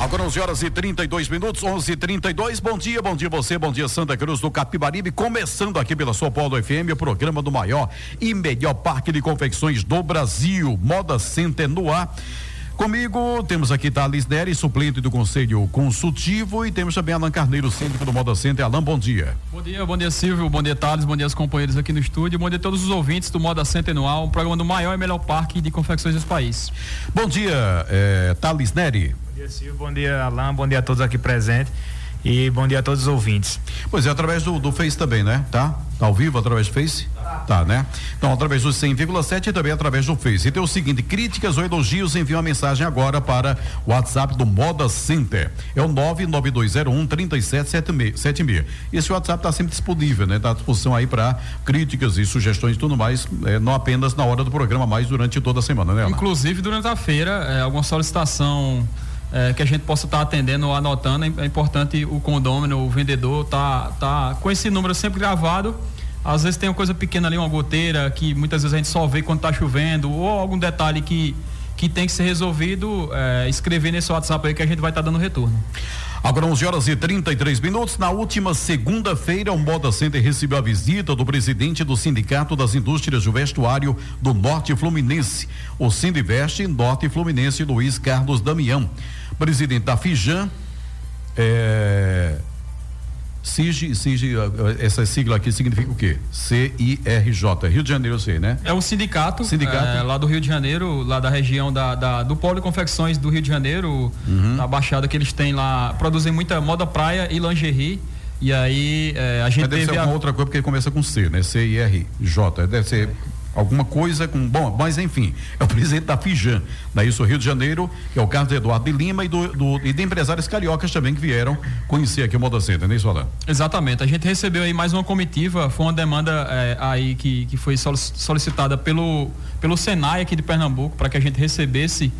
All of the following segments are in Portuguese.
Agora 11 horas e 32 minutos, 11 e 32 Bom dia, bom dia você, bom dia Santa Cruz do Capibaribe. Começando aqui pela sua Polo FM, o programa do maior e melhor parque de confecções do Brasil, Moda Center no ar. Comigo temos aqui Thales Neri, suplente do Conselho Consultivo, e temos também Alan Carneiro, síndico do Moda Center. Alan, bom dia. Bom dia, bom dia Silvio, bom dia Thales, bom dia aos companheiros aqui no estúdio, bom dia a todos os ouvintes do Moda Center ar, um programa do maior e melhor parque de confecções desse país. Bom dia, eh, Thales Neri. Bom dia Silvio, bom dia Alan, bom dia a todos aqui presentes. E bom dia a todos os ouvintes. Pois é, através do, do Face também, né? Tá? Tá ao vivo através do Face? Tá, né? Então, através do 100,7 e também através do Face. E tem o seguinte: críticas ou elogios, envie uma mensagem agora para o WhatsApp do Moda Center. É o 99201 3776. Esse WhatsApp está sempre disponível, né? Está à disposição aí para críticas e sugestões e tudo mais, é, não apenas na hora do programa, mas durante toda a semana, né? Ana? Inclusive, durante a feira, é, alguma solicitação é, que a gente possa estar tá atendendo ou anotando. É importante o condômino, o vendedor, tá, tá com esse número sempre gravado. Às vezes tem uma coisa pequena ali, uma goteira, que muitas vezes a gente só vê quando está chovendo, ou algum detalhe que, que tem que ser resolvido, é, escrever nesse WhatsApp aí que a gente vai estar tá dando retorno. Agora 11 horas e 33 minutos. Na última segunda-feira, o Moda Center recebeu a visita do presidente do Sindicato das Indústrias do Vestuário do Norte Fluminense, o Sindiveste Norte Fluminense, Luiz Carlos Damião presidente da Fijan, é, CIG, CIG, essa sigla aqui significa o quê? C-I-R-J, Rio de Janeiro, eu sei, né? É um sindicato, sindicato. É, lá do Rio de Janeiro, lá da região da, da do Polo de Confecções do Rio de Janeiro, uhum. na Baixada que eles têm lá, produzem muita moda praia e lingerie. E aí é, a gente Mas deve teve ser alguma a... outra coisa porque começa com C, né? C-I-R-J, deve ser alguma coisa com. Bom, mas enfim, é o presidente da Fijan, da Isso Rio de Janeiro, que é o Carlos Eduardo de Lima e, do, do, e de empresários cariocas também que vieram conhecer aqui o Moda Center, é isso, Alain? Exatamente. A gente recebeu aí mais uma comitiva, foi uma demanda é, aí que, que foi solicitada pelo, pelo Senai aqui de Pernambuco, para que a gente recebesse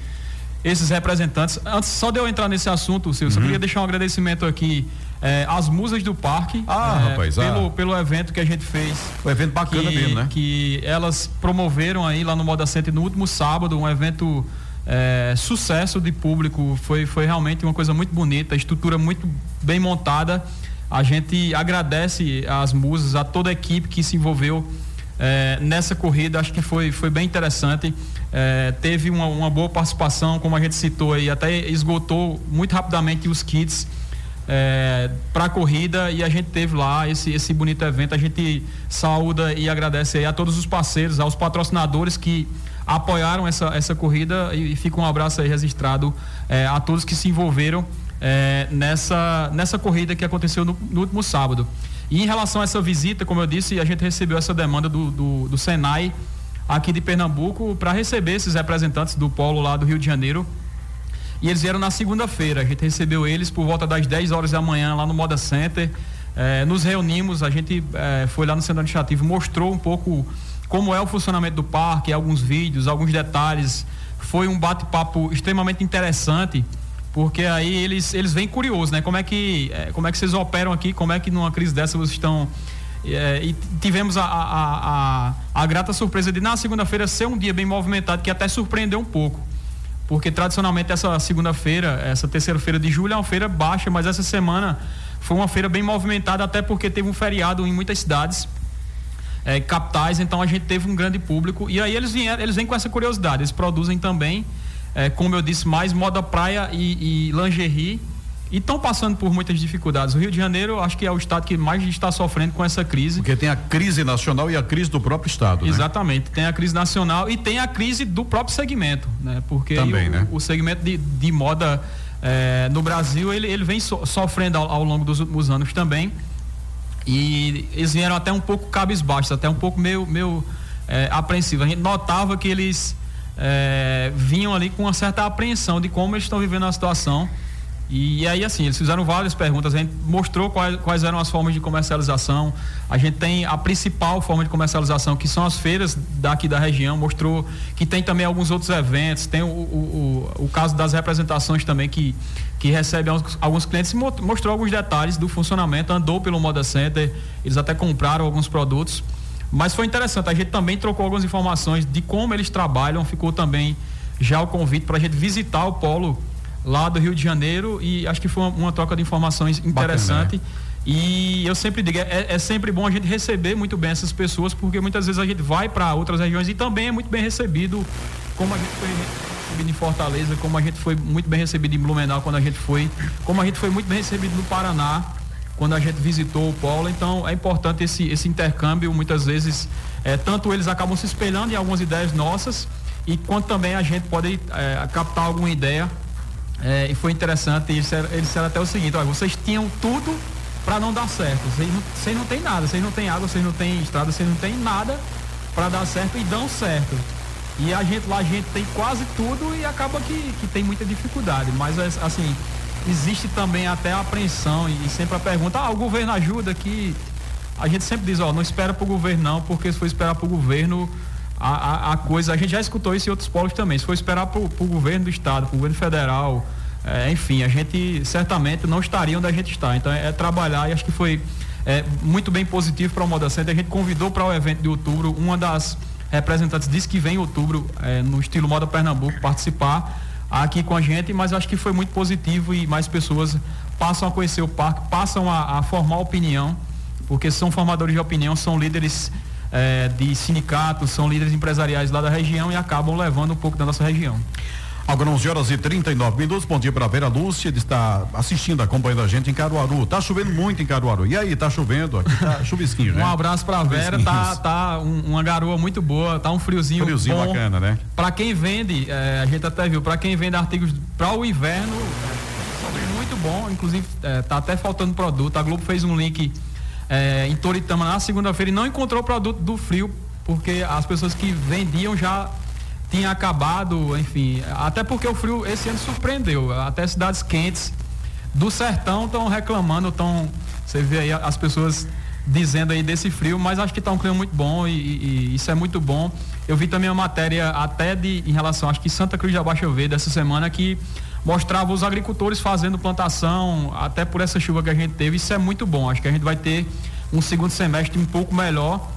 esses representantes. Antes, só de eu entrar nesse assunto, Silvio, uhum. eu queria deixar um agradecimento aqui é, as musas do parque. Ah, é, rapaz, pelo, ah. pelo evento que a gente fez. Um evento bacana que, mesmo, né? Que elas promoveram aí lá no Moda Center no último sábado, um evento é, sucesso de público. Foi, foi realmente uma coisa muito bonita, estrutura muito bem montada. A gente agradece às musas, a toda a equipe que se envolveu é, nessa corrida. Acho que foi, foi bem interessante. É, teve uma, uma boa participação, como a gente citou aí, até esgotou muito rapidamente os kits é, para a corrida e a gente teve lá esse, esse bonito evento. A gente saúda e agradece a todos os parceiros, aos patrocinadores que apoiaram essa, essa corrida e, e fica um abraço aí registrado é, a todos que se envolveram é, nessa, nessa corrida que aconteceu no, no, último sábado. E em relação a essa visita, como eu disse, a gente recebeu essa demanda do, do, do Senai aqui de Pernambuco para receber esses representantes do polo lá do Rio de Janeiro e eles vieram na segunda-feira. A gente recebeu eles por volta das 10 horas da manhã lá no Moda Center. É, nos reunimos, a gente é, foi lá no centro administrativo, mostrou um pouco como é o funcionamento do parque, alguns vídeos, alguns detalhes. Foi um bate-papo extremamente interessante, porque aí eles, eles vêm curiosos, né? Como é, que, é, como é que vocês operam aqui, como é que numa crise dessa vocês estão. E tivemos a, a, a, a, grata surpresa de na segunda-feira ser um dia bem movimentado, que até surpreendeu um pouco porque tradicionalmente essa segunda-feira, essa terceira-feira de julho é uma feira baixa, mas essa semana foi uma feira bem movimentada, até porque teve um feriado em muitas cidades. É, capitais, então a gente teve um grande público. E aí eles vieram, eles vêm com essa curiosidade, eles produzem também, é, como eu disse, mais moda praia e, e lingerie e estão passando por muitas dificuldades. O Rio de Janeiro, acho que é o estado que mais está sofrendo com essa crise. Porque tem a crise nacional e a crise do próprio estado. Né? Exatamente, né? tem a crise nacional e tem a crise do próprio segmento, né? Porque Também, o, né? o segmento de, de moda é, no Brasil ele, ele vem so, sofrendo ao, ao, longo dos últimos anos também. E eles vieram até um pouco cabisbaixos, até um pouco meio, meio é, apreensivos. A gente notava que eles é, vinham ali com uma certa apreensão de como eles estão vivendo a situação e aí, assim, eles fizeram várias perguntas, a gente mostrou quais, quais, eram as formas de comercialização. A gente tem a principal forma de comercialização, que são as feiras daqui da região, mostrou que tem também alguns outros eventos, tem o, o, o, caso das representações também, que, que recebe alguns, alguns clientes, mostrou alguns detalhes do funcionamento, andou pelo Moda Center, eles até compraram alguns produtos. Mas foi interessante, a gente também trocou algumas informações de como eles trabalham, ficou também já o convite para a gente visitar o polo lá do Rio de Janeiro e acho que foi uma, uma troca de informações interessante. Bacana, né? E eu sempre digo, é, é, sempre bom a gente receber muito bem essas pessoas, porque muitas vezes a gente vai para outras regiões e também é muito bem recebido, como a gente foi recebido em Fortaleza, como a gente foi muito bem recebido em Blumenau quando a gente foi, como a gente foi muito bem recebido no Paraná quando a gente visitou o polo. Então é importante esse, esse intercâmbio, muitas vezes, é, tanto eles acabam se espelhando em algumas ideias nossas, e quanto também a gente pode é, captar alguma ideia. É, e foi interessante, eles disseram, eles disseram até o seguinte, olha, vocês tinham tudo para não dar certo. Vocês não, vocês não têm nada, vocês não têm água, vocês não têm estrada, vocês não têm nada para dar certo e dão certo. E a gente lá, a gente tem quase tudo e acaba que, que tem muita dificuldade. Mas assim, existe também até a apreensão e, sempre a pergunta, ah, o governo ajuda que a gente sempre diz, ó, não espera para o governo não, porque se for esperar para o governo, a, a, a, coisa, a gente já escutou isso em outros polos também, se for esperar para o governo do estado, para o governo federal, é, enfim, a gente certamente não estaria onde a gente está. Então é, é trabalhar e acho que foi é, muito bem positivo para o Moda Center. A gente convidou para o evento de outubro uma das representantes disse que vem em outubro é, no estilo Moda Pernambuco participar aqui com a gente, mas acho que foi muito positivo e mais pessoas passam a conhecer o parque, passam a, a formar opinião, porque são formadores de opinião, são líderes é, de sindicatos, são líderes empresariais lá da região e acabam levando um pouco da nossa região. Agora 11 horas e 39 minutos. Bom dia para Vera Lúcia, ele está assistindo, acompanhando a gente em Caruaru. Tá chovendo muito em Caruaru. E aí, tá chovendo? Aqui tá chuvisquinho, né? Um abraço para Vera, tá, tá um, uma garoa muito boa, tá um friozinho, friozinho bom. bacana, né? Para quem vende, é, a gente até viu, para quem vende artigos para o inverno, é, muito bom, inclusive é, tá até faltando produto. A Globo fez um link é, em Toritama na segunda-feira e não encontrou produto do frio, porque as pessoas que vendiam já tinha acabado, enfim, até porque o frio esse ano surpreendeu. Até cidades quentes do sertão estão reclamando, estão. Você vê aí as pessoas dizendo aí desse frio, mas acho que está um clima muito bom e, e, isso é muito bom. Eu vi também uma matéria até de em relação, acho que Santa Cruz da Baixa Verde essa semana que mostrava os agricultores fazendo plantação, até por essa chuva que a gente teve. Isso é muito bom. Acho que a gente vai ter um segundo semestre um pouco melhor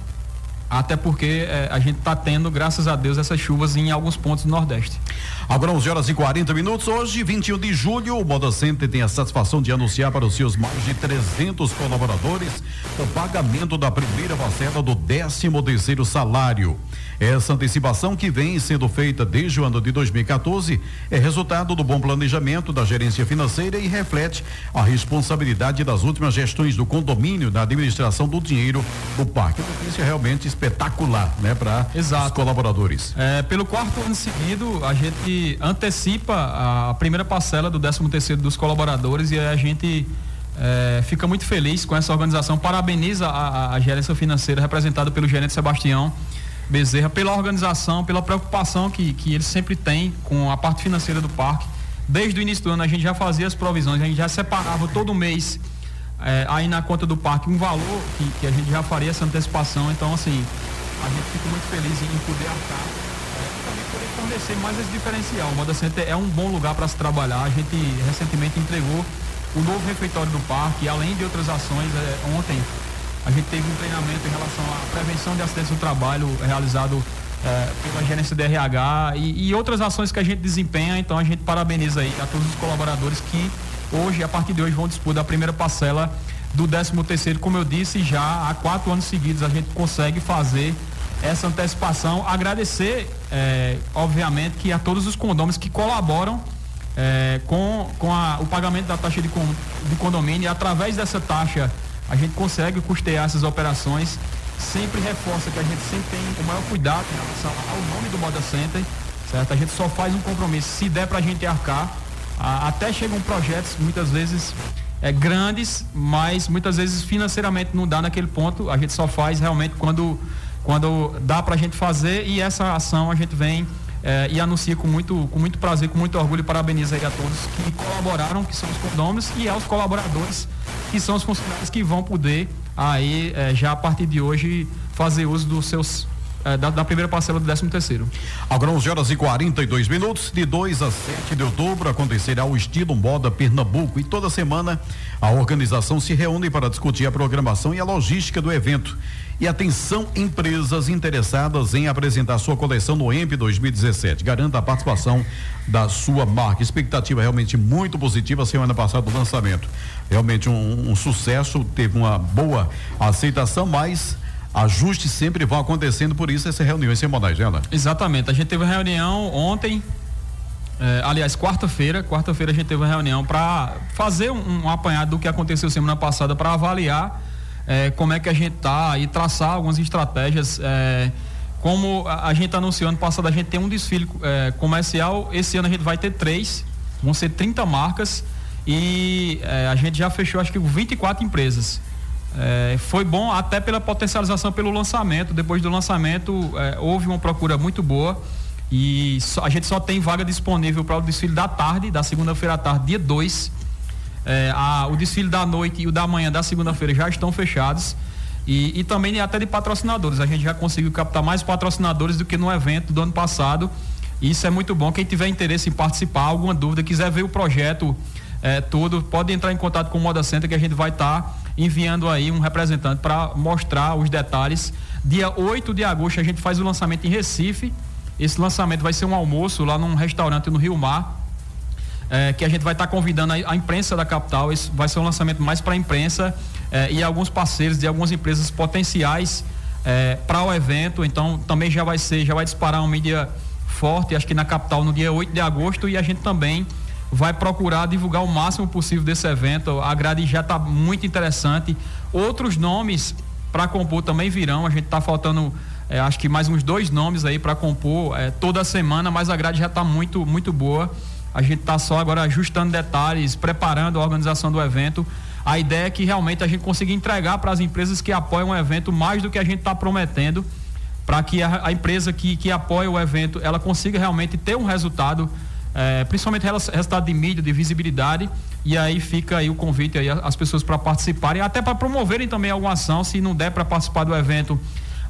até porque é, a gente está tendo, graças a Deus, essas chuvas em alguns pontos do Nordeste. Agora 11 horas e 40 minutos. Hoje, 21 de julho, o Moda Center tem a satisfação de anunciar para os seus mais de 300 colaboradores o pagamento da primeira parcela do 13 terceiro salário. Essa antecipação que vem sendo feita desde o ano de 2014 é resultado do bom planejamento da gerência financeira e reflete a responsabilidade das últimas gestões do condomínio na administração do dinheiro do parque. Notícia realmente espetacular, né, para os colaboradores. É, pelo quarto ano seguido, a gente antecipa a primeira parcela do 13 terceiro dos colaboradores e a gente é, fica muito feliz com essa organização. Parabeniza a, a, a gerência financeira representada pelo gerente Sebastião Bezerra pela organização, pela preocupação que, que ele sempre tem com a parte financeira do parque. Desde o início do ano a gente já fazia as provisões, a gente já separava todo mês é, aí na conta do parque um valor que, que, a gente já faria essa antecipação. Então, assim, a gente fica muito feliz em poder arcar é, também poder fornecer mais esse diferencial. O Moda Center é um bom lugar para se trabalhar. A gente recentemente entregou o novo refeitório do parque, além de outras ações. É, ontem a gente teve um treinamento em relação à prevenção de acidentes no trabalho realizado é, pela gerência do RH e, e, outras ações que a gente desempenha. Então a gente parabeniza aí a todos os colaboradores que hoje, a partir de hoje, vão dispor da primeira parcela do 13 terceiro, como eu disse, já há quatro anos seguidos a gente consegue fazer essa antecipação. Agradecer, é, obviamente, que a todos os condôminos que colaboram é, com, com a, o pagamento da taxa de, de condomínio e através dessa taxa a gente consegue custear essas operações. Sempre reforça que a gente sempre tem o maior cuidado em relação ao nome do Moda Center, certo? A gente só faz um compromisso se der para a gente arcar. Até chegam projetos, muitas vezes é, grandes, mas muitas vezes financeiramente não dá naquele ponto. A gente só faz realmente quando, quando dá para a gente fazer e essa ação a gente vem é, e anuncia com muito, com muito prazer, com muito orgulho parabeniza aí a todos que colaboraram, que são os condôminos, e aos colaboradores, que são os funcionários que vão poder aí, é, já a partir de hoje, fazer uso dos seus é, da, da, primeira parcela do 13 terceiro. Agora 11 horas e 42 minutos, de 2 a 7 de outubro, acontecerá o estilo Moda Pernambuco e toda semana a organização se reúne para discutir a programação e a logística do evento. E atenção, empresas interessadas em apresentar sua coleção no EMP 2017. Garanta a participação da sua marca. Expectativa realmente muito positiva semana passada do lançamento. Realmente um, um sucesso, teve uma boa aceitação, mas ajustes sempre vão acontecendo, por isso essa reunião em semanais, né, Ana? Exatamente. A gente teve uma reunião ontem, é, aliás, quarta-feira, quarta-feira a gente teve uma reunião para fazer um, um, apanhado do que aconteceu semana passada para avaliar é, como é que a gente tá e traçar algumas estratégias. É, como a, a gente anunciou ano passado, a gente tem um desfile é, comercial. Esse ano a gente vai ter três, vão ser 30 marcas e é, a gente já fechou acho que 24 empresas. É, foi bom até pela potencialização pelo lançamento. Depois do lançamento, é, houve uma procura muito boa e só, a gente só tem vaga disponível para o desfile da tarde, da segunda-feira à tarde, dia 2. É, o desfile da noite e o da manhã da segunda-feira já estão fechados. E, e, também até de patrocinadores. A gente já conseguiu captar mais patrocinadores do que no evento do ano passado. Isso é muito bom. Quem tiver interesse em participar, alguma dúvida, quiser ver o projeto é, todo, pode entrar em contato com o Moda Center que a gente vai estar tá enviando aí um representante para mostrar os detalhes. Dia 8 de agosto a gente faz o lançamento em Recife. Esse lançamento vai ser um almoço lá num restaurante no Rio Mar. É, que a gente vai estar tá convidando a, a, imprensa da capital. Isso vai ser um lançamento mais para a imprensa é, e alguns parceiros de algumas empresas potenciais é, para o evento. Então também já vai ser, já vai disparar uma mídia forte, acho que na capital no dia 8 de agosto, e a gente também vai procurar divulgar o máximo possível desse evento. A grade já está muito interessante. Outros nomes para compor também virão. A gente está faltando, é, acho que mais uns dois nomes aí para compor é, toda semana, mas a grade já está muito, muito boa. A gente está só agora ajustando detalhes, preparando a organização do evento. A ideia é que realmente a gente consiga entregar para as empresas que apoiam o evento mais do que a gente está prometendo, para que a, a, empresa que, que apoia o evento ela consiga realmente ter um resultado é, principalmente resultado de mídia, de visibilidade, e aí fica aí o convite aí às pessoas para participarem, até para promoverem também alguma ação, se não der para participar do evento,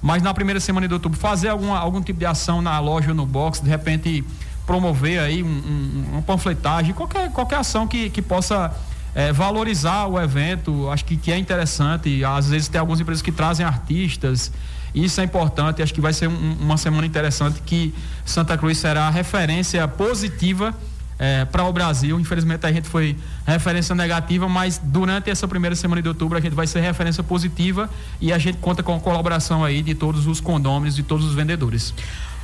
mas na primeira semana de outubro, fazer alguma, algum tipo de ação na loja ou no box, de repente promover aí um, um, uma panfletagem, qualquer, qualquer ação que, que possa é, valorizar o evento, acho que, que é interessante, às vezes tem algumas empresas que trazem artistas, isso é importante, acho que vai ser um, uma semana interessante que Santa Cruz será referência positiva é, para o Brasil. Infelizmente a gente foi referência negativa, mas durante essa primeira semana de outubro a gente vai ser referência positiva e a gente conta com a colaboração aí de todos os condôminos, de todos os vendedores.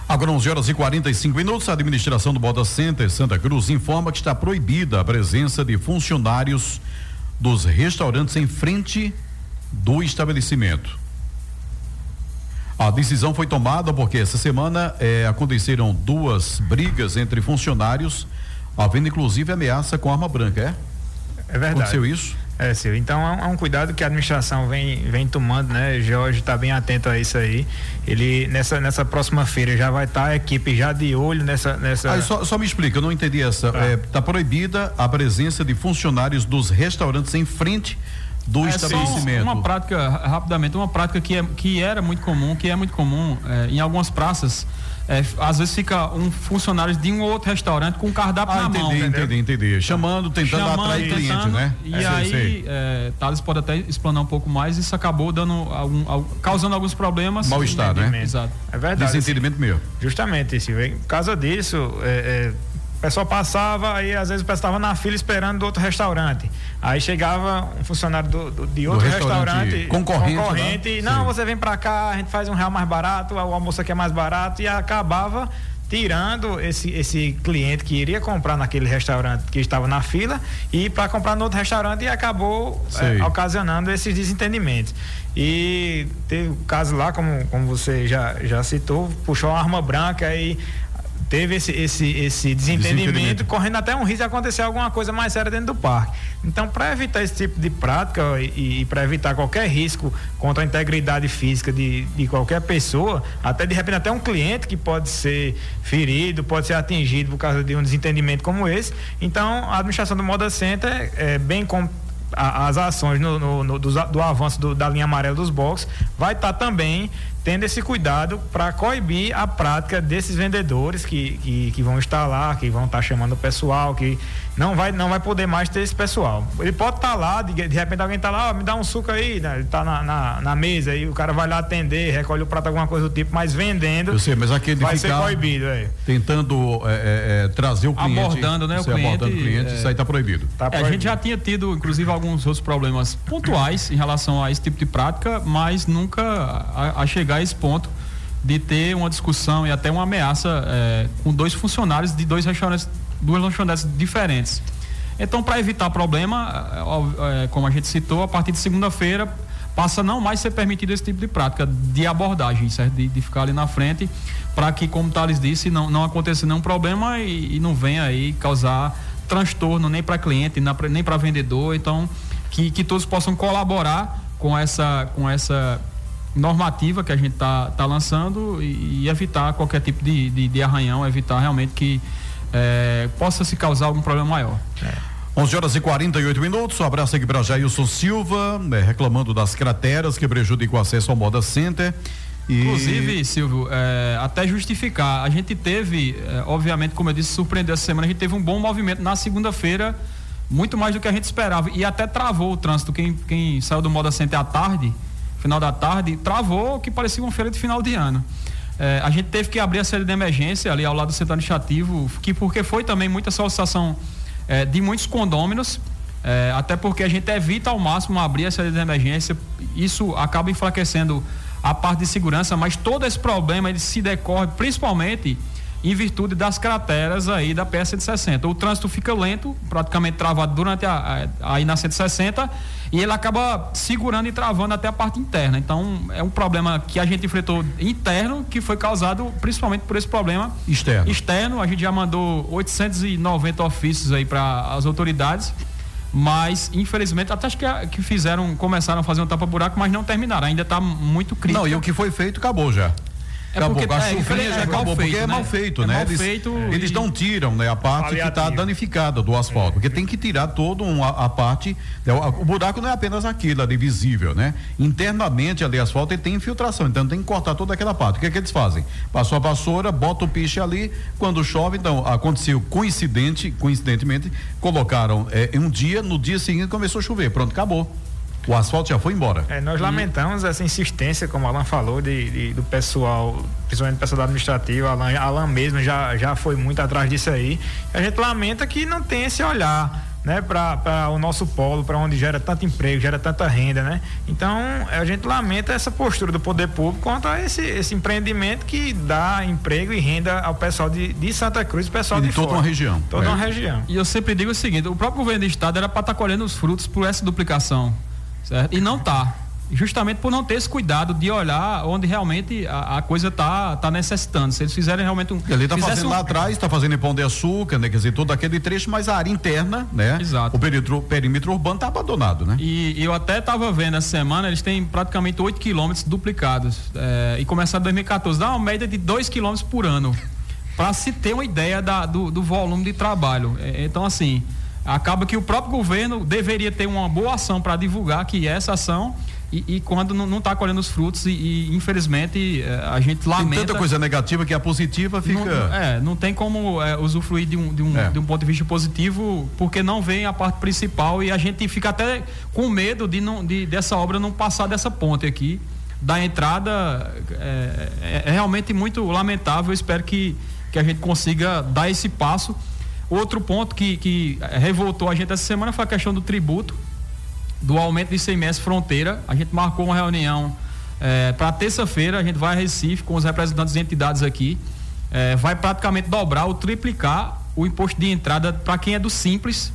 Agora 11 horas e 45 minutos, a administração do Boda Center Santa Cruz informa que está proibida a presença de funcionários dos restaurantes em frente do estabelecimento. A decisão foi tomada porque essa semana eh, aconteceram duas brigas entre funcionários, havendo inclusive ameaça com arma branca, é? É verdade. Aconteceu isso? É, Silvio. Então é um, é um, cuidado que a administração vem, vem tomando, né? Jorge está bem atento a isso aí. Ele nessa, nessa próxima feira já vai estar tá a equipe já de olho nessa. nessa... Ah, só, só me explica, eu não entendi essa. Está é, tá proibida a presença de funcionários dos restaurantes em frente do é estabelecimento. Uma prática, rapidamente, uma prática que, é, que era muito comum, que é muito comum é, em algumas praças. É, às vezes fica um funcionário de um outro restaurante com um cardápio ah, na entendi, mão. Entendi, entendi, Chamando, tentando Chamando, atrair tentando, cliente, né? E é, aí, sei. É, Thales pode até explanar um pouco mais, isso acabou dando algum, algum causando alguns problemas. Mal-estar, né? Exato. É verdade. Desentendimento meu. Justamente, Silvio. Por causa disso, é, é o pessoal passava, aí às vezes o pessoal estava na fila esperando do outro restaurante. Aí chegava um funcionário do, do de outro do restaurante, restaurante, concorrente, concorrente não, Sim. você vem para cá, a gente faz um real mais barato, o almoço aqui é mais barato, e acabava tirando esse, esse cliente que iria comprar naquele restaurante que estava na fila e para comprar no outro restaurante e acabou é, ocasionando esses desentendimentos. E teve o caso lá, como, como você já, já citou, puxou uma arma branca e teve esse, esse, esse desentendimento, desentendimento, correndo até um risco de acontecer alguma coisa mais séria dentro do parque. Então, para evitar esse tipo de prática e, e para evitar qualquer risco contra a integridade física de, de qualquer pessoa, até de repente até um cliente que pode ser ferido, pode ser atingido por causa de um desentendimento como esse. Então, a administração do Moda Center é bem com as ações no, no, no do, do, avanço do, da linha amarela dos boxes vai estar tá também tendo esse cuidado para coibir a prática desses vendedores que, que, que, vão estar lá, que vão estar chamando o pessoal, que não vai, não vai poder mais ter esse pessoal. Ele pode estar lá, de, de repente alguém está lá, oh, me dá um suco aí, né? ele está na, na, na, mesa, e o cara vai lá atender, recolhe o prato, alguma coisa do tipo, mas vendendo. Eu sei, mas aquele vai ser proibido. É. Tentando é, é, é, trazer o cliente. Abordando, né? O cliente, abordando o cliente, isso aí está proibido. Tá proibido. a gente já tinha tido, inclusive, alguns outros problemas pontuais em relação a esse tipo de prática, mas nunca a, a chegar a esse ponto de ter uma discussão e até uma ameaça é, com dois funcionários de dois restaurantes, duas lanchonetes diferentes. Então, para evitar problema, é, como a gente citou, a partir de segunda-feira passa não mais ser permitido esse tipo de prática de abordagem, certo? De, de ficar ali na frente, para que, como Thales disse, não, não aconteça nenhum problema e, e não venha aí causar transtorno nem para cliente, nem para vendedor. Então, que, que todos possam colaborar com essa, com essa normativa que a gente está tá lançando e, e, evitar qualquer tipo de, de, de, arranhão, evitar realmente que é, possa se causar algum problema maior. É. 11 horas e 48 minutos. Um abraço aqui para Jailson Silva, né, reclamando das crateras que prejudicam o acesso ao Moda Center. E... Inclusive, Silvio, é, até justificar, a gente teve, é, obviamente, como eu disse, surpreendeu essa semana, a gente teve um bom movimento na segunda-feira, muito mais do que a gente esperava. E até travou o trânsito. Quem, quem saiu do Moda Center à tarde, final da tarde, travou o que parecia uma feira de final de ano. É, a gente teve que abrir a sede de emergência ali ao lado do setor administrativo, que porque foi também muita solicitação é, de muitos condôminos, é, até porque a gente evita ao máximo abrir a sede de emergência, isso acaba enfraquecendo a parte de segurança, mas todo esse problema ele se decorre principalmente em virtude das crateras aí da PS 160. O trânsito fica lento, praticamente travado durante a, a, aí na 160 e ele acaba segurando e travando até a parte interna. Então é um problema que a gente enfrentou interno que foi causado principalmente por esse problema externo. Externo, a gente já mandou 890 ofícios aí para as autoridades. Mas, infelizmente, até acho que, que fizeram, começaram a fazer um tapa-buraco, mas não terminaram. Ainda está muito crítico. Não, e o que foi feito acabou já. É acabou. Porque, a chuvinha é, já acabou, feito, porque é né? mal feito, é né? Mal eles, feito eles não tiram né, a parte que está danificada do asfalto, porque tem que tirar toda uma, a parte. Né, o, buraco não é apenas aquilo ali visível, né? Internamente ali asfalto ele tem infiltração, então tem que cortar toda aquela parte. O que é que eles fazem? Passou a vassoura, bota o piche ali, quando chove, então aconteceu coincidente, coincidentemente, colocaram é, um dia, no dia seguinte começou a chover, pronto, acabou. O asfalto já foi embora. É, nós lamentamos essa insistência, como o Alan falou, de, de, do pessoal, principalmente do pessoal administrativo, Alan, Alan mesmo já, já foi muito atrás disso aí. A gente lamenta que não tem esse olhar né, para o nosso polo, para onde gera tanto emprego, gera tanta renda, né? Então, a gente lamenta essa postura do poder público quanto a esse, esse empreendimento que dá emprego e renda ao pessoal de, de Santa Cruz, pessoal e de, de toda fora, uma região. Toda é. uma região. E eu sempre digo o seguinte, o próprio governo do estado era para estar tá colhendo os frutos por essa duplicação certo? E não tá. Justamente por não ter esse cuidado de olhar onde realmente a, a coisa está tá necessitando. Se eles fizerem realmente um. Ele está fazendo um... lá atrás, está fazendo em Pão de Açúcar, né? Quer dizer, todo aquele trecho, mas a área interna, né? Exato. O perímetro, perímetro urbano está abandonado, né? E, eu até estava vendo essa semana, eles têm praticamente 8 quilômetros duplicados. É, e começaram em 2014, dá uma média de 2 quilômetros por ano. Para se ter uma ideia da, do, do volume de trabalho. É, então, assim acaba que o próprio governo deveria ter uma boa ação para divulgar que essa ação e, e quando não está colhendo os frutos e, e, infelizmente eh, a gente lamenta tem tanta coisa negativa que a positiva fica não, é não tem como é, usufruir de um, de, um, é. de um ponto de vista positivo porque não vem a parte principal e a gente fica até com medo de não de, dessa obra não passar dessa ponte aqui da entrada é, é, é realmente muito lamentável espero que que a gente consiga dar esse passo Outro ponto que, que revoltou a gente essa semana foi a questão do tributo, do aumento de ICMS fronteira. A gente marcou uma reunião é, para terça-feira, a gente vai a Recife com os representantes de entidades aqui. É, vai praticamente dobrar ou triplicar o imposto de entrada para quem é do Simples,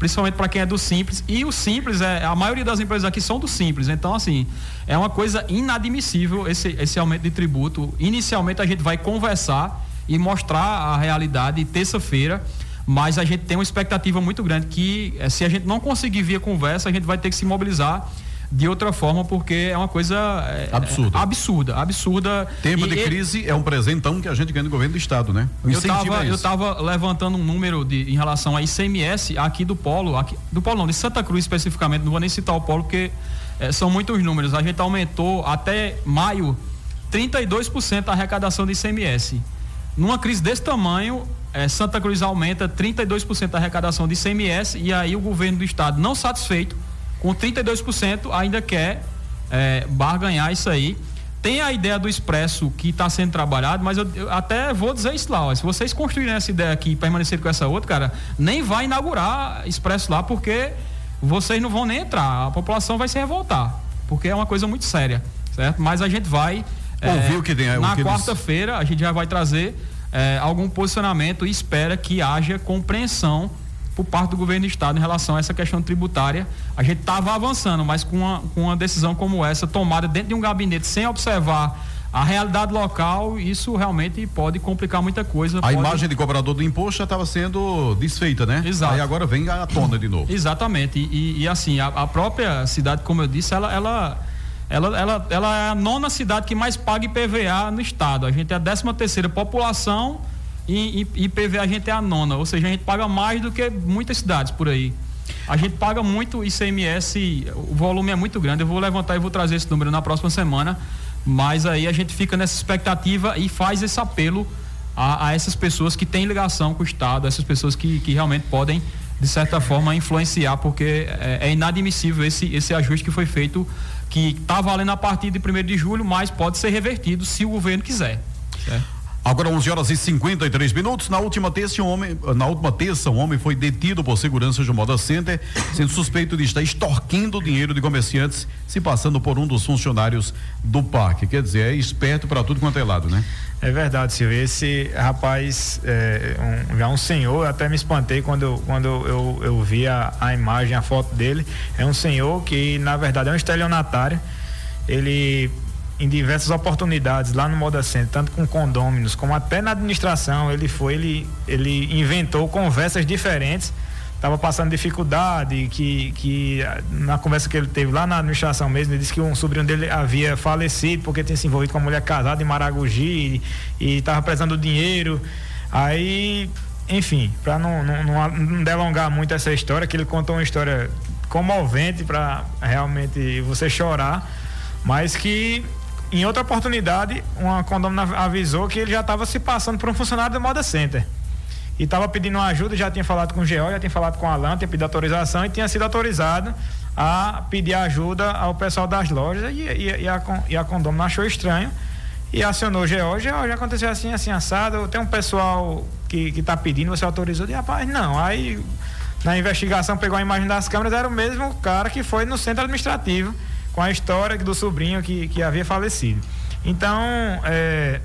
principalmente para quem é do Simples. E o Simples, é, a maioria das empresas aqui são do Simples. Então, assim, é uma coisa inadmissível esse, esse aumento de tributo. Inicialmente, a gente vai conversar e mostrar a realidade terça-feira mas a gente tem uma expectativa muito grande que eh, se a gente não conseguir via conversa, a gente vai ter que se mobilizar de outra forma, porque é uma coisa é, absurda. absurda, absurda. Tempo e, de crise é um presentão que a gente ganha do governo do estado, né? O eu estava eu tava levantando um número de, em relação a ICMS aqui do Polo, aqui, do Polo não, de Santa Cruz especificamente, não vou nem citar o Polo porque é, são muitos números. A gente aumentou até maio 32% a arrecadação de ICMS. Numa crise desse tamanho, é, Santa Cruz aumenta 32% a arrecadação de ICMS e aí o governo do estado, não satisfeito com 32%, ainda quer é, barganhar isso aí. Tem a ideia do expresso que está sendo trabalhado, mas eu, eu, até vou dizer isso lá. Ó, se vocês construírem essa ideia aqui e permanecerem com essa outra, cara, nem vai inaugurar expresso lá, porque vocês não vão nem entrar. A população vai se revoltar, porque é uma coisa muito séria, certo? Mas a gente vai. Ouvir é, que tem, Na quarta-feira, a gente já vai trazer é, algum posicionamento e espera que haja compreensão por parte do governo do estado em relação a essa questão tributária. A gente estava avançando, mas com uma, com uma decisão como essa, tomada dentro de um gabinete sem observar a realidade local, isso realmente pode complicar muita coisa. A pode... imagem de cobrador do imposto já estava sendo desfeita, né? Exato. Aí agora vem à tona de novo. Exatamente. E, e assim, a, a, própria cidade, como eu disse, ela, ela, ela, ela, ela é a nona cidade que mais paga IPVA no estado. A gente é a décima terceira população e, e, PVA a gente é a nona, ou seja, a gente paga mais do que muitas cidades por aí. A gente paga muito ICMS, o volume é muito grande. Eu vou levantar e vou trazer esse número na próxima semana. Mas aí a gente fica nessa expectativa e faz esse apelo a, a essas pessoas que têm ligação com o Estado, essas pessoas que, que realmente podem, de certa forma, influenciar, porque é, é inadmissível esse, esse ajuste que foi feito, que está valendo a partir de 1 de julho, mas pode ser revertido se o governo quiser. Certo? Agora 11 horas e 53 minutos. Na última terça, um homem, na última terça, um homem foi detido por segurança de Moda Center, sendo suspeito de estar extorquindo dinheiro de comerciantes, se passando por um dos funcionários do parque. Quer dizer, é esperto para tudo quanto é lado, né? É verdade, Silvio. Esse rapaz é um, já um senhor, eu até me espantei quando, eu, quando eu, eu vi a, a imagem, a foto dele. É um senhor que, na verdade, é um estelionatário. Ele em diversas oportunidades lá no Moda Center, tanto com condôminos como até na administração, ele foi, ele, ele inventou conversas diferentes, estava passando dificuldade, que, que na conversa que ele teve lá na administração mesmo, ele disse que um sobrinho dele havia falecido porque tinha se envolvido com uma mulher casada em Maragogi e estava precisando do dinheiro. Aí, enfim, para não, não, não delongar muito essa história, que ele contou uma história comovente para realmente você chorar, mas que em outra oportunidade, uma condomínio avisou que ele já estava se passando por um funcionário do Moda Center. E estava pedindo ajuda, já tinha falado com o GO, já tinha falado com a Alan, tinha pedido autorização e tinha sido autorizado a pedir ajuda ao pessoal das lojas e, e, e a, e a achou estranho e acionou o GO. O GO já aconteceu assim, assim, assado. Tem um pessoal que está pedindo, você autorizou? E rapaz, não. Aí na investigação pegou a imagem das câmeras, era o mesmo cara que foi no centro administrativo com a história do sobrinho que, que havia falecido. Então, é,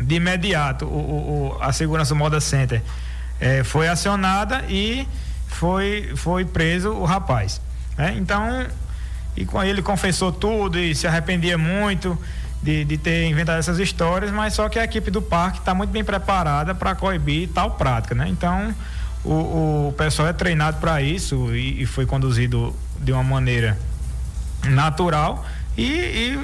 de imediato, o, o, a segurança Moda Center é, foi acionada e foi, foi preso o rapaz. Né? Então, e com ele confessou tudo e se arrependia muito de, de ter inventado essas histórias, mas só que a equipe do parque está muito bem preparada para coibir tal prática. Né? Então, o, o pessoal é treinado para isso e, e foi conduzido de uma maneira natural e,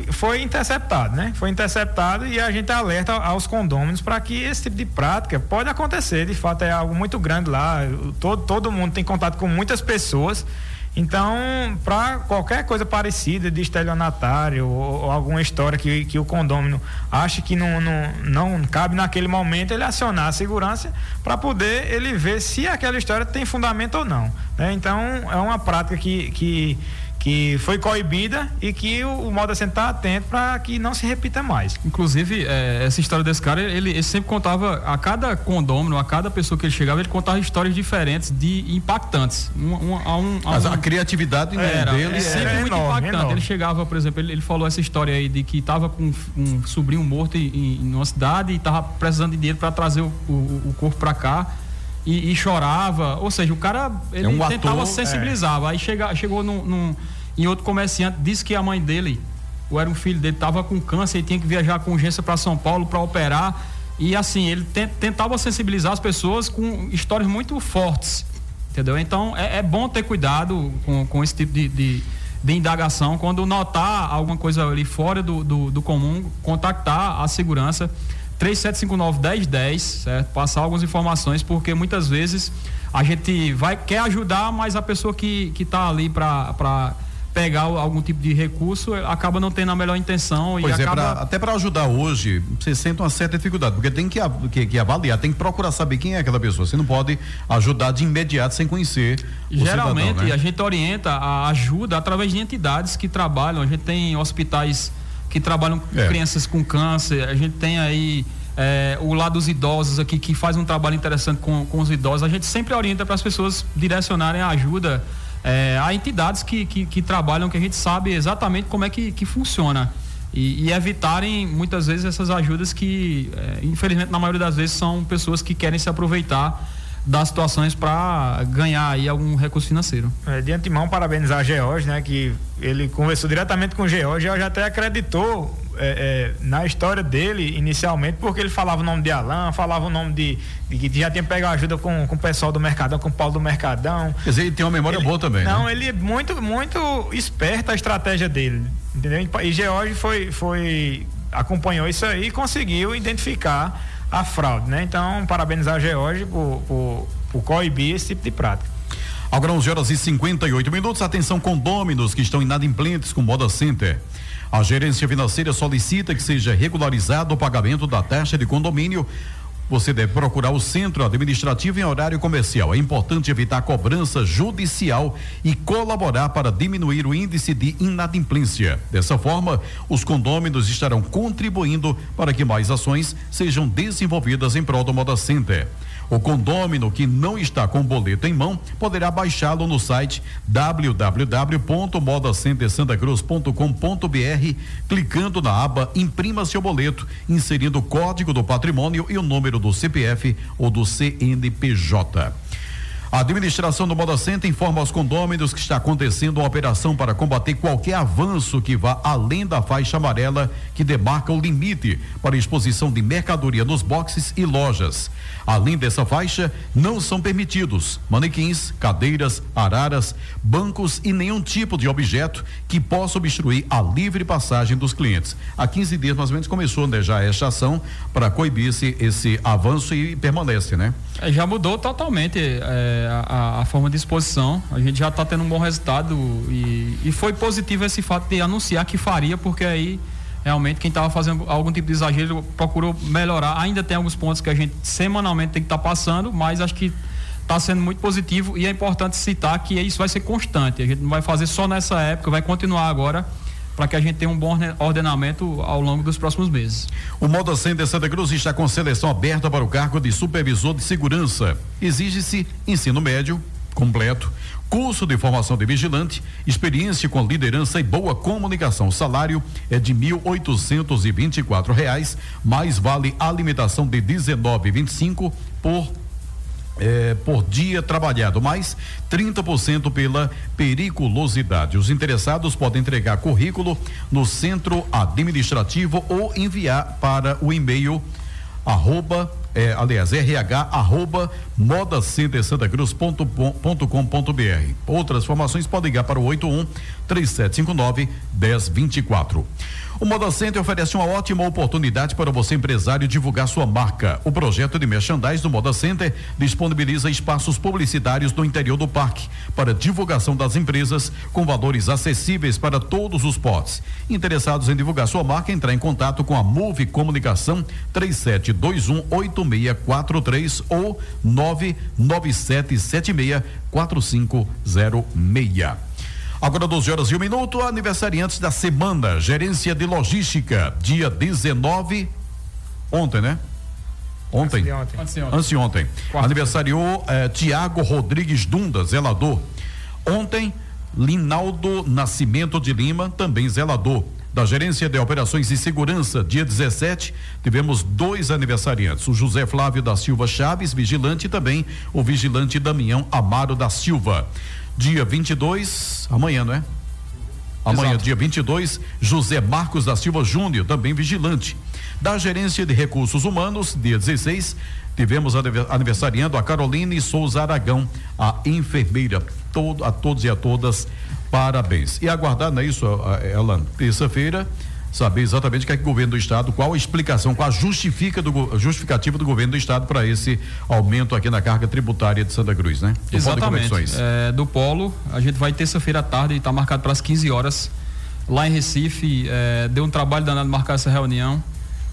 e, foi interceptado, né? Foi interceptado e a gente alerta aos condôminos para que esse tipo de prática pode acontecer. De fato, é algo muito grande lá. Todo, todo mundo tem contato com muitas pessoas. Então, para qualquer coisa parecida de estelionatário ou, ou, alguma história que, que o condômino acha que não, não, não cabe naquele momento, ele acionar a segurança para poder ele ver se aquela história tem fundamento ou não. Né? Então, é uma prática que, que que foi coibida e que o, o modo é estar atento para que não se repita mais. Inclusive, é, essa história desse cara, ele, ele, sempre contava, a cada condômino, a cada pessoa que ele chegava, ele contava histórias diferentes, de impactantes. Um, um, a um, a Mas um, a criatividade né, era, dele é sempre era muito enorme, impactante. Enorme. Ele chegava, por exemplo, ele, ele, falou essa história aí de que estava com um sobrinho morto em, em uma cidade e estava precisando de dinheiro para trazer o, o, o corpo para cá. E, e, chorava, ou seja, o cara ele é um tentava ator, sensibilizava. É. Aí chega, chegou num, num e outro comerciante disse que a mãe dele, ou era um filho dele, estava com câncer e tinha que viajar com urgência para São Paulo para operar. E assim, ele tentava sensibilizar as pessoas com histórias muito fortes. Entendeu? Então é, é bom ter cuidado com, com esse tipo de, de, de, indagação. Quando notar alguma coisa ali fora do, do, do comum, contactar a segurança. 3759-1010, certo? Passar algumas informações, porque muitas vezes a gente vai quer ajudar, mas a pessoa que está ali para pegar algum tipo de recurso, acaba não tendo a melhor intenção pois e é, acaba... pra, até para ajudar hoje, você sente uma certa dificuldade, porque tem que, que, que, avaliar, tem que procurar saber quem é aquela pessoa. Você não pode ajudar de imediato sem conhecer. Geralmente cidadão, né? a gente orienta a ajuda através de entidades que trabalham. A gente tem hospitais que trabalham com é. crianças com câncer, a gente tem aí é, o lado dos idosos aqui que faz um trabalho interessante com, com os idosos. A gente sempre orienta para as pessoas direcionarem a ajuda é, a entidades que, que, que, trabalham, que a gente sabe exatamente como é que, que funciona. E, e evitarem muitas vezes essas ajudas que, é, infelizmente, na maioria das vezes são pessoas que querem se aproveitar das situações para ganhar aí algum recurso financeiro. É, de antemão, parabenizar a George, né? Que ele conversou diretamente com o George e já até acreditou é, é, na história dele inicialmente, porque ele falava o nome de Alain, falava o nome de, de que já tinha pegado ajuda com, com o pessoal do Mercadão, com o Paulo do Mercadão. Quer dizer, ele tem uma memória ele, boa também. Não, né? ele é muito, muito esperto a estratégia dele. Entendeu? E George foi, foi, acompanhou isso aí e conseguiu identificar a fraude, né? Então, parabenizar a George por, por, por coibir esse tipo de prática. Agora 11 horas e 58 minutos. Atenção condôminos que estão inadimplentes com Moda Center. A gerência financeira solicita que seja regularizado o pagamento da taxa de condomínio. Você deve procurar o centro administrativo em horário comercial. É importante evitar cobrança judicial e colaborar para diminuir o índice de inadimplência. Dessa forma, os condôminos estarão contribuindo para que mais ações sejam desenvolvidas em prol do Moda Center. O condômino que não está com boleto em mão poderá baixá-lo no site www.modacentersantacruz.com.br, clicando na aba Imprima seu boleto, inserindo o código do patrimônio e o número do CPF ou do CNPJ. A administração do Moda Center informa aos condôminos que está acontecendo uma operação para combater qualquer avanço que vá além da faixa amarela que demarca o limite para exposição de mercadoria nos boxes e lojas. Além dessa faixa, não são permitidos manequins, cadeiras, araras, bancos e nenhum tipo de objeto que possa obstruir a livre passagem dos clientes. Há 15 dias, mais ou menos, começou né, já esta ação para coibir esse, esse avanço e permanece, né? É, já mudou totalmente é, a, a, forma de exposição. A gente já está tendo um bom resultado e, e foi positivo esse fato de anunciar que faria, porque aí realmente quem estava fazendo algum tipo de exagero procurou melhorar. Ainda tem alguns pontos que a gente semanalmente tem que estar tá passando, mas acho que está sendo muito positivo e é importante citar que isso vai ser constante. A gente não vai fazer só nessa época, vai continuar agora para que a gente tenha um bom ordenamento ao longo dos próximos meses. O Moda Center Santa Cruz está com seleção aberta para o cargo de supervisor de segurança. Exige-se ensino médio completo, curso de formação de vigilante, experiência com liderança e boa comunicação. O salário é de e quatro reais, mais vale alimentação de e cinco por é, por dia trabalhado, mais 30% pela periculosidade. Os interessados podem entregar currículo no centro administrativo ou enviar para o e-mail arroba é, aliás, rh arroba modacentersantacruz.com.br. Outras informações podem ligar para o 81 3759 1024. O Moda Center oferece uma ótima oportunidade para você, empresário, divulgar sua marca. O projeto de merchandise do Moda Center disponibiliza espaços publicitários no interior do parque para divulgação das empresas com valores acessíveis para todos os potes. Interessados em divulgar sua marca, entrar em contato com a Move Comunicação 37218643 ou 99776 4506. Agora 12 horas e um minuto, aniversariantes da semana, gerência de logística, dia 19, ontem, né? Ontem. Anteontem. ontem. Aniversariou eh, Tiago Rodrigues Dunda, zelador. Ontem, Linaldo Nascimento de Lima, também zelador. Da Gerência de Operações e Segurança, dia 17, tivemos dois aniversariantes: o José Flávio da Silva Chaves, vigilante, e também o vigilante Damião Amaro da Silva. Dia 22, amanhã, não é? Amanhã, Exato. dia 22, José Marcos da Silva Júnior, também vigilante. Da Gerência de Recursos Humanos, dia 16, tivemos aniversariando a Caroline Souza Aragão, a enfermeira. Todo, a todos e a todas, parabéns. E aguardar, não é isso, Elan? Terça-feira saber exatamente o que é que o governo do estado, qual a explicação, qual a justifica do, justificativa do governo do estado para esse aumento aqui na carga tributária de Santa Cruz, né? Do exatamente. Polo é, do Polo, a gente vai terça-feira à tarde, está marcado para as 15 horas lá em Recife, é, deu um trabalho danado marcar essa reunião.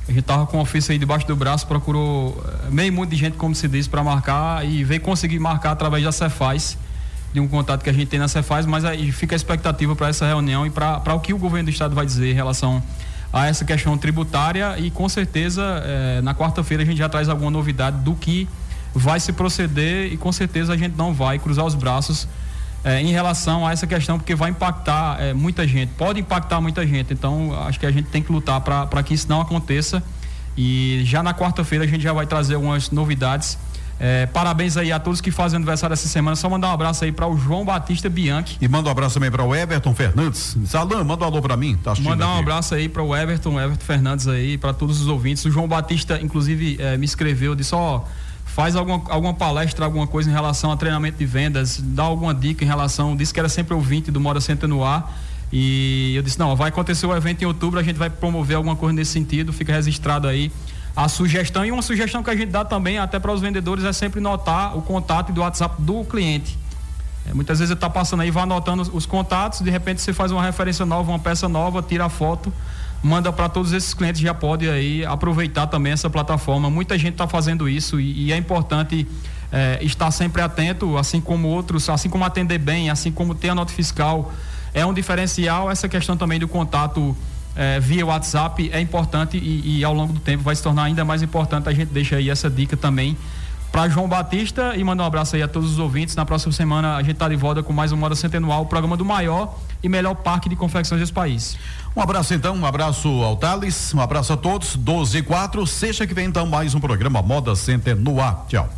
A gente tava com o ofício aí debaixo do braço, procurou é, meio mundo de gente, como se diz, para marcar e veio conseguir marcar através da Cefaz, de um contato que a gente tem na Cefaz, mas aí fica a expectativa para essa reunião e para o que o governo do estado vai dizer em relação a essa questão tributária e com certeza é, na quarta-feira a gente já traz alguma novidade do que vai se proceder e com certeza a gente não vai cruzar os braços é, em relação a essa questão, porque vai impactar é, muita gente, pode impactar muita gente. Então, acho que a gente tem que lutar para que isso não aconteça. E já na quarta-feira a gente já vai trazer algumas novidades. É, parabéns aí a todos que fazem aniversário essa semana. Só mandar um abraço aí para o João Batista Bianchi. E manda um abraço também para o Everton Fernandes. Salam, manda um alô para mim. Tá Mandar um aqui. abraço aí para o Everton, Everton Fernandes aí, para todos os ouvintes. O João Batista, inclusive, é, me escreveu, disse: Ó. Faz alguma, alguma palestra, alguma coisa em relação a treinamento de vendas, dá alguma dica em relação, disse que era sempre ouvinte do Mora Center no ar. E eu disse, não, vai acontecer o evento em outubro, a gente vai promover alguma coisa nesse sentido, fica registrado aí a sugestão. E uma sugestão que a gente dá também, até para os vendedores, é sempre notar o contato do WhatsApp do cliente. É, muitas vezes você está passando aí, vai anotando os, os contatos, de repente você faz uma referência nova, uma peça nova, tira a foto manda para todos esses clientes já pode aí aproveitar também essa plataforma. Muita gente está fazendo isso e, e é importante é, estar sempre atento, assim como outros, assim como atender bem, assim como ter a nota fiscal é um diferencial. Essa questão também do contato é, via WhatsApp é importante e, e, ao longo do tempo vai se tornar ainda mais importante. A gente deixa aí essa dica também para João Batista e mandar um abraço aí a todos os ouvintes. Na próxima semana a gente está de volta com mais uma hora centenual, o programa do maior e melhor parque de confecções desse país. Um abraço então, um abraço ao Thales, um abraço a todos, 12 e 4. Sexta que vem então mais um programa Moda Center no ar. Tchau.